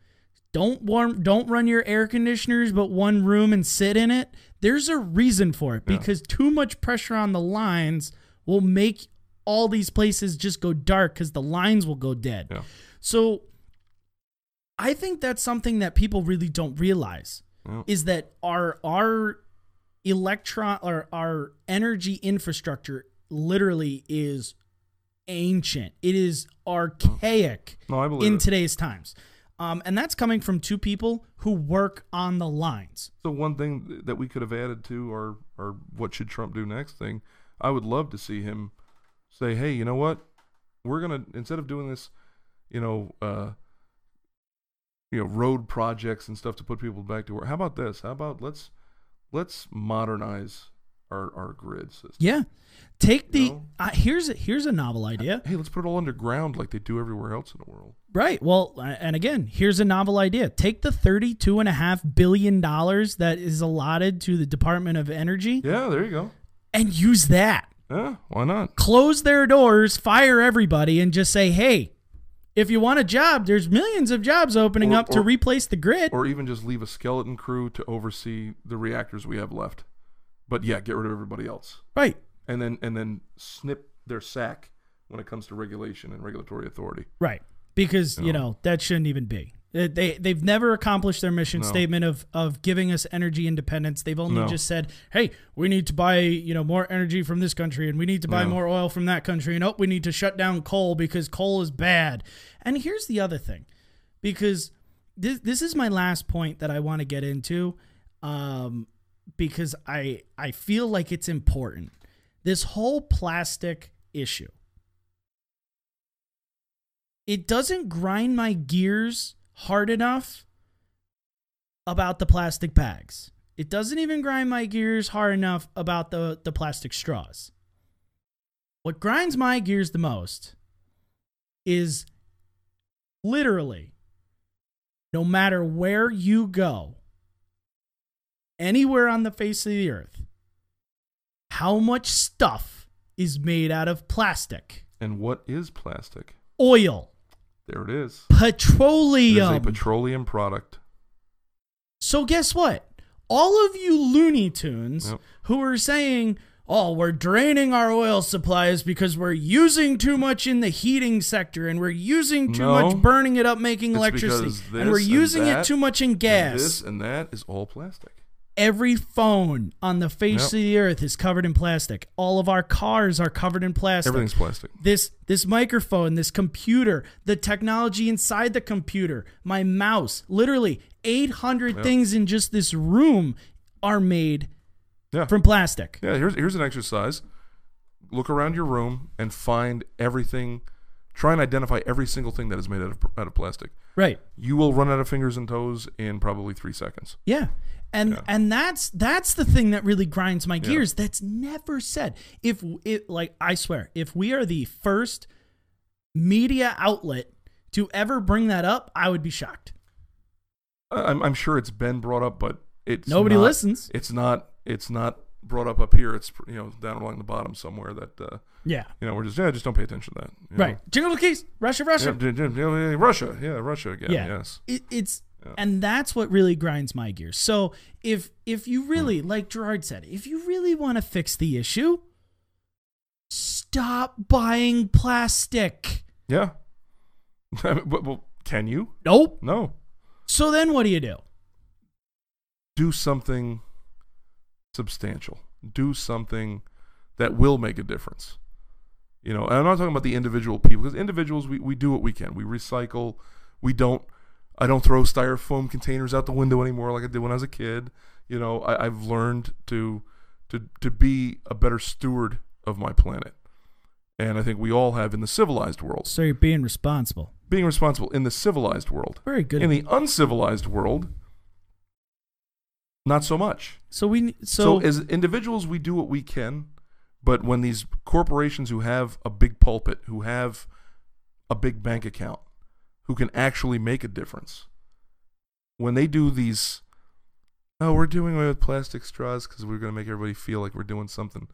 Don't warm don't run your air conditioners but one room and sit in it. There's a reason for it Yeah. because too much pressure on the lines will make all these places just go dark cuz the lines will go dead. Yeah. So I think that's something that people really don't realize Yeah. is that our our electron or our energy infrastructure literally is ancient. It is archaic No, I believe in it. today's times. Um, and that's coming from two people who work on the lines. So one thing that we could have added to our our what should Trump do next thing, I would love to see him say, "Hey, you know what? We're gonna instead of doing this, you know, uh, you know, road projects and stuff to put people back to work. How about this? How about let's let's modernize our our grid system. Yeah. Take the No. uh, here's a, here's a novel idea. Hey, let's put it all underground like they do everywhere else in the world. Right. Well, uh, and again, here's a novel idea. Take the thirty-two and a half billion dollars that is allotted to the Department of Energy Yeah, there you go. and use that. Yeah, why not? Close their doors, fire everybody, and just say, "Hey, if you want a job, there's millions of jobs opening Or- up to replace the grid." Or even just leave a skeleton crew to oversee the reactors we have left. But yeah, get rid of everybody else. right. And then and then snip their sack when it comes to regulation and regulatory authority. Right. Because, you No. know, that shouldn't even be. They, they, they've never accomplished their mission No. statement of, of giving us energy independence. They've only No. just said, hey, we need to buy, you know, more energy from this country and we need to buy No. more oil from that country. And oh, we need to shut down coal because coal is bad. And here's the other thing because this, this is my last point that I want to get into um, because I, I feel like it's important. This whole plastic issue it doesn't grind my gears hard enough about the plastic bags. It doesn't even grind my gears hard enough about the, the plastic straws. What grinds my gears the most is literally no matter where you go, anywhere on the face of the earth, how much stuff is made out of plastic, And what is plastic? oil, There it is. Petroleum. It is a petroleum. product. So guess what? All of you Looney Tunes Yep. who are saying, "Oh, we're draining our oil supplies because we're using too much in the heating sector and we're using too No. much burning it up making electricity and we're this and using it too much in And gas." this and that is all plastic. Every phone on the face Yep. of the earth is covered in plastic. All of our cars are covered in plastic. Everything's plastic. this this microphone, this computer, the technology inside the computer, my mouse, literally 800 Yep. things in just this room are made Yeah. from plastic. Yeah, here's here's an exercise. Look around your room and find everything. Try and identify every single thing that is made out of out of plastic. Right. You will run out of fingers and toes in probably three seconds. Yeah. And Yeah. and that's that's the thing that really grinds my gears. That's never said. If it like I swear, if we are the first media outlet to ever bring that up, I would be shocked. I'm I'm sure it's been brought up, but it's Nobody not- listens. It's not it's not brought up up here. It's you know down along the bottom somewhere that uh, Yeah. you know we're just yeah just don't pay attention to that. you know? Right. Jingle the keys. Russia, Russia. Yeah, yeah, yeah, yeah, Russia. Yeah, Russia again. Yeah. Yes. It, it's Yeah. and that's what really grinds my gears. So if if you Hmm. really, like Gerard said, if you really want to fix the issue, stop buying plastic. Yeah. but, well, can you? Nope. No. So then what do you do? do something substantial. Do something that will make a difference. You know, and I'm not talking about the individual people because individuals we, we do what we can. We recycle. We don't. I don't throw styrofoam containers out the window anymore like I did when I was a kid. You know, I, I've learned to to to be a better steward of my planet, and I think we all have in the civilized world. So you're being responsible. Being responsible in the civilized world. Very good. In the uncivilized world, not so much. So we So, so, as individuals, we do what we can, but when these corporations who have a big pulpit, who have a big bank account, who can actually make a difference, when they do these, oh, we're doing away with plastic straws because we're going to make everybody feel like we're doing something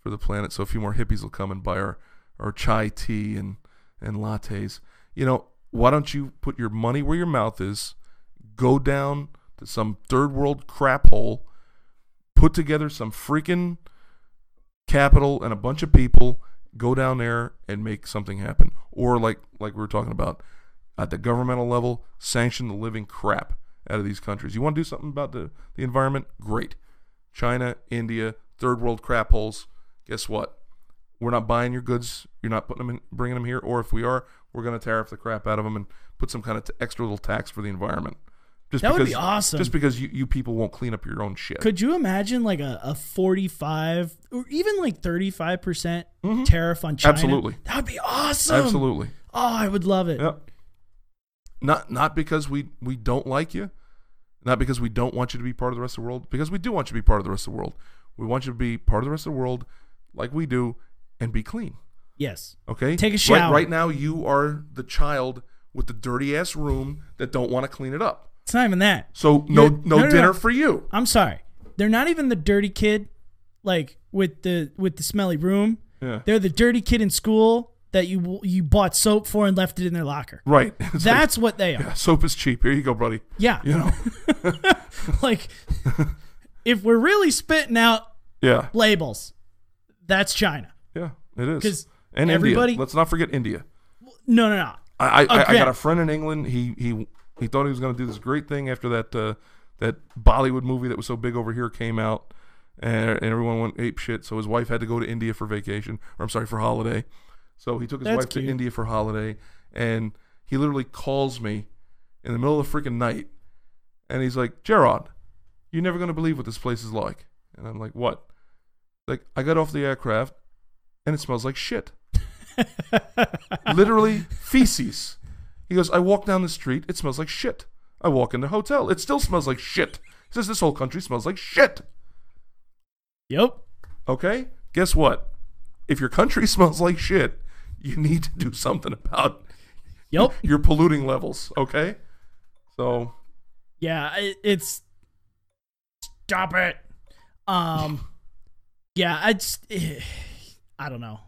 for the planet, so a few more hippies will come and buy our, our chai tea and, and lattes. You know, why don't you put your money where your mouth is, go down to some third world crap hole, put together some freaking capital and a bunch of people, go down there and make something happen. Or like like we were talking about at the governmental level, sanction the living crap out of these countries. You want to do something about the, the environment? Great. China, India, third world crap holes. Guess what? We're not buying your goods. You're not putting them in, bringing them here. Or if we are, we're going to tariff the crap out of them and put some kind of t- extra little tax for the environment. Just That would because, be awesome. Just because you, you people won't clean up your own shit. could you imagine like a, a 45 or even like 35 percent tariff on China? Mm-hmm. Absolutely. That would be awesome. Absolutely. Oh, I would love it. Yep. Not not because we we don't like you, not because we don't want you to be part of the rest of the world, because we do want you to be part of the rest of the world. We want you to be part of the rest of the world, like we do, and be clean. Yes. Okay. Take a Right- shower. Right, now, you are the child with the dirty ass room that don't want to clean it up. It's not even that. So no no, no, no, dinner no. for you. I'm sorry. They're not even the dirty kid, like with the with the smelly room. Yeah. They're the dirty kid in school that you you bought soap for and left it in their locker. Right. It's like, That's what they are. yeah, soap is cheap. Here you go, buddy. Yeah. You know. like if we're really spitting out yeah. labels, that's China. Yeah. It is. 'Cause and everybody- India. Let's not forget India. No, no, no. I, I, I, I got a friend in England. He he he thought he was going to do this great thing after that uh, that Bollywood movie that was so big over here came out, and, and everyone went ape shit. So his wife had to go to India for vacation, or I'm sorry, for holiday. So he took his That's wife cute. to India for holiday, and he literally calls me in the middle of the freaking night, and he's like, "Gerard, you're never going to believe what this place is like." And I'm like, "What?" Like I got off the aircraft, and it smells like shit literally feces. He goes, I walk down the street, it smells like shit. I walk in the hotel, it still smells like shit. He says, This whole country smells like shit. Yep. Okay? Guess what? If your country smells like shit, you need to do something about Yep. your polluting levels. Okay? So, Yeah, it, it's stop it. Um, yeah, I just I don't know.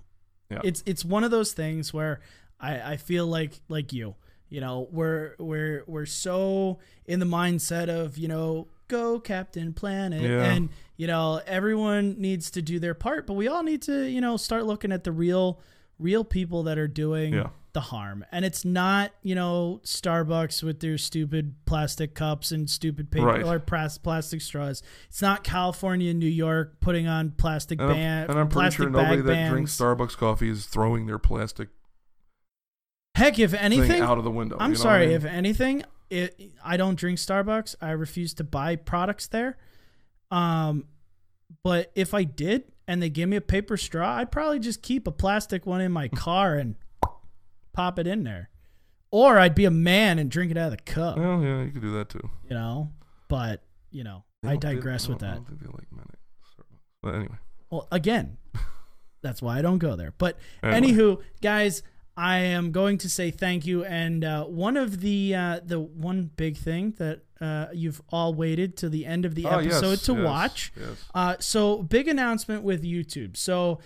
Yeah. It's it's one of those things where I I feel like like you, you know, we're we're we're so in the mindset of you know go Captain Planet Yeah. and you know everyone needs to do their part, but we all need to you know start looking at the real real people that are doing Yeah. the harm. And it's not, you know, Starbucks with their stupid plastic cups and stupid paper Right. or plas- plastic straws. It's not California and New York putting on plastic and I'm, ban and I'm pretty sure nobody that drinks Starbucks coffee is throwing their plastic Heck, if anything, out of the window. I'm you know sorry. I mean? If anything, it, I don't drink Starbucks. I refuse to buy products there. Um, but if I did and they give me a paper straw, I'd probably just keep a plastic one in my car and pop it in there. Or I'd be a man and drink it out of the cup, Well, yeah, you could do that too. you know. But you know, I digress with don't- I that. don't think they like men at Starbucks. But anyway. Well, again, that's why I don't go there. But Anyway. anywho, guys, I am going to say thank you. And uh, one of the uh, the one big thing that uh, you've all waited to the end of the Oh, yes, episode to yes, watch. yes. Uh, so big announcement with YouTube. So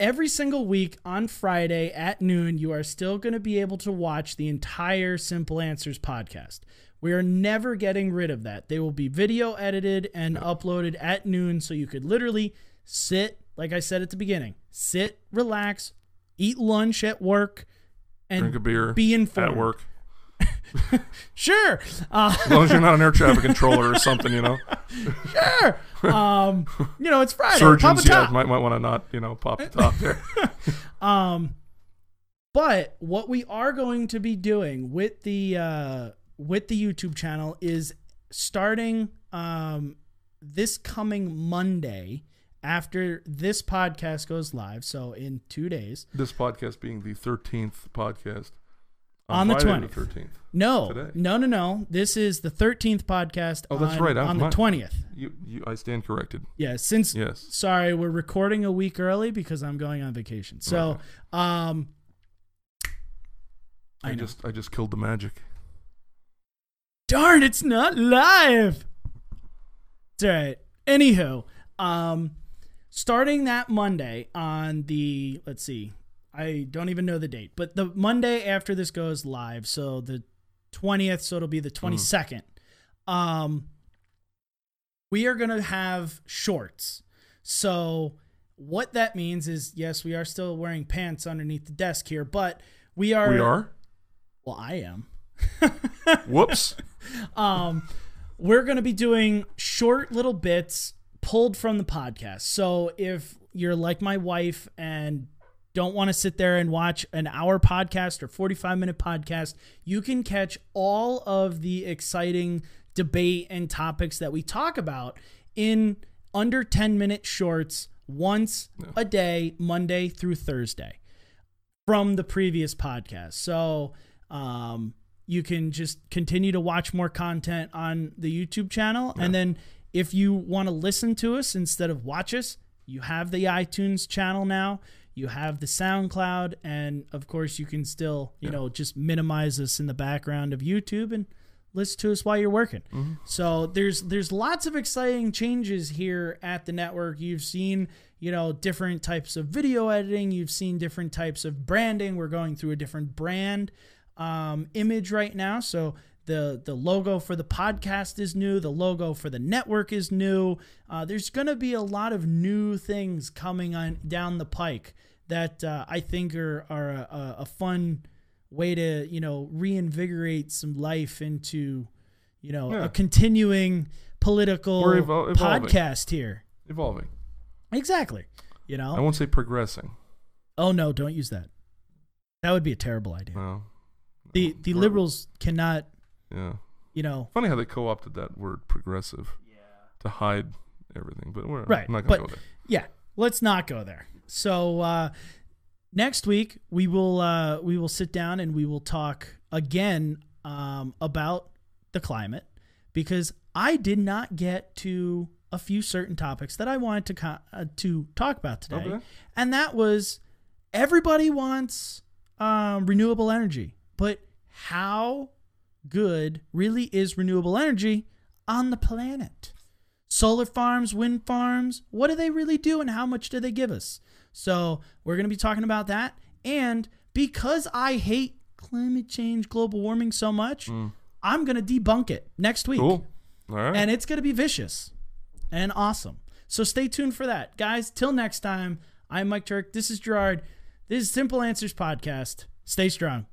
every single week on Friday at noon, you are still going to be able to watch the entire Simple Answers podcast. We are never getting rid of that. They will be video edited and uploaded at noon, so you could literally sit, like I said at the beginning, sit, relax, eat lunch at work, and Drink a beer be informed. at work. Sure, uh, As long as you're not an air traffic controller or something, you know. sure. Um, you know, it's Friday. Pop a Surgeons, yeah, might might want to not, you know, pop the top there. Um, but what we are going to be doing with the uh, with the YouTube channel is starting um, this coming Monday after this podcast goes live. So in two days. this podcast being the 13th podcast On the 20th. thirteenth. No, Today. no, no, no. This is the 13th podcast. Oh, that's on- right. I'm- On the 20th. You, you, I stand corrected. Yeah, since Yes. sorry, we're recording a week early because I'm going on vacation. So, Okay. um, I I, just, I just killed the magic. darn, it's not live. It's all right. Anywho, um, starting that Monday on the let's see, I don't even know the date, but the Monday after this goes live, so the twentieth, so it'll be the twenty second. Um, we are gonna have shorts. So what that means is, yes, we are still wearing pants underneath the desk here, but we are. We are. Well, I am. Whoops. um, we're going to be doing short little bits pulled from the podcast. So if you're like my wife and don't want to sit there and watch an hour podcast or 45 minute podcast, you can catch all of the exciting debate and topics that we talk about in under 10 minute shorts once a day, Monday through Thursday from the previous podcast. So um, you can just continue to watch more content on the YouTube channel. And then if you want to listen to us instead of watch us, you have the iTunes channel now. You have the SoundCloud, and of course, you can still, you know, just minimize us in the background of YouTube and listen to us while you're working. So there's there's lots of exciting changes here at the network. You've seen, you know, different types of video editing. You've seen different types of branding. We're going through a different brand um, image right now. So the the logo for the podcast is new. The logo for the network is new. Uh, there's going to be a lot of new things coming on down the pike that uh, I think are are a, a- a fun way to you know reinvigorate some life into you know Yeah. a continuing political evol- podcast here. Evolving. Exactly. You know I won't say progressing. Oh no! Don't use that. That would be a terrible idea. No. The the We're- liberals cannot. Yeah. You know. Funny how they co-opted that word progressive to hide everything, but we're Right, I'm not but- gonna go there. Yeah, let's not go there. So uh, next week we will uh, we will sit down and we will talk again um, about the climate because I did not get to a few certain topics that I wanted to uh, to talk about today, Okay. and that was everybody wants um, renewable energy, but how good really is renewable energy on the planet? solar farms, wind farms, what do they really do and how much do they give us? So, we're going to be talking about that. And because I hate climate change, global warming so much, I'm going to debunk it next week. Mm. Cool. All right. And it's going to be vicious and awesome. So, stay tuned for that. Guys, till next time, I'm Mike Turk. This is Gerard. This is Simple Answers Podcast. Stay strong.